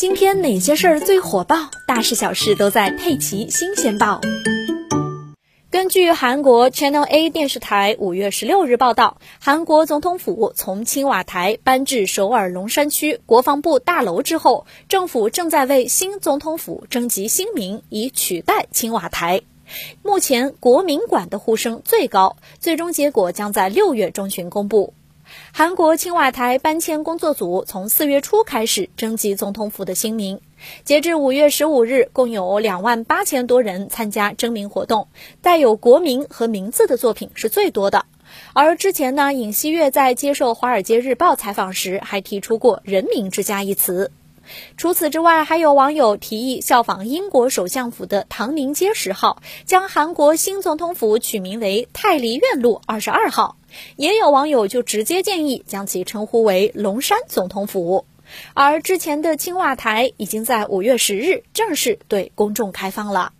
今天哪些事儿最火爆？大事小事都在《佩奇新鲜报》。根据韩国 Channel A 电视台五月十六日报道，韩国总统府从青瓦台搬至首尔龙山区国防部大楼之后，政府正在为新总统府征集新名，以取代青瓦台。目前国民馆的呼声最高，最终结果将在六月中旬公布。韩国青瓦台搬迁工作组从四月初开始征集总统府的新名，截至五月十五日，共有两万八千多人参加征名活动，带有国名和名字的作品是最多的。而之前呢，尹锡悦在接受《华尔街日报》采访时还提出过“人民之家”一词。除此之外，还有网友提议效仿英国首相府的唐宁街十号，将韩国新总统府取名为泰梨苑路二十二号。也有网友就直接建议将其称呼为龙山总统府。而之前的青瓦台已经在五月十日正式对公众开放了。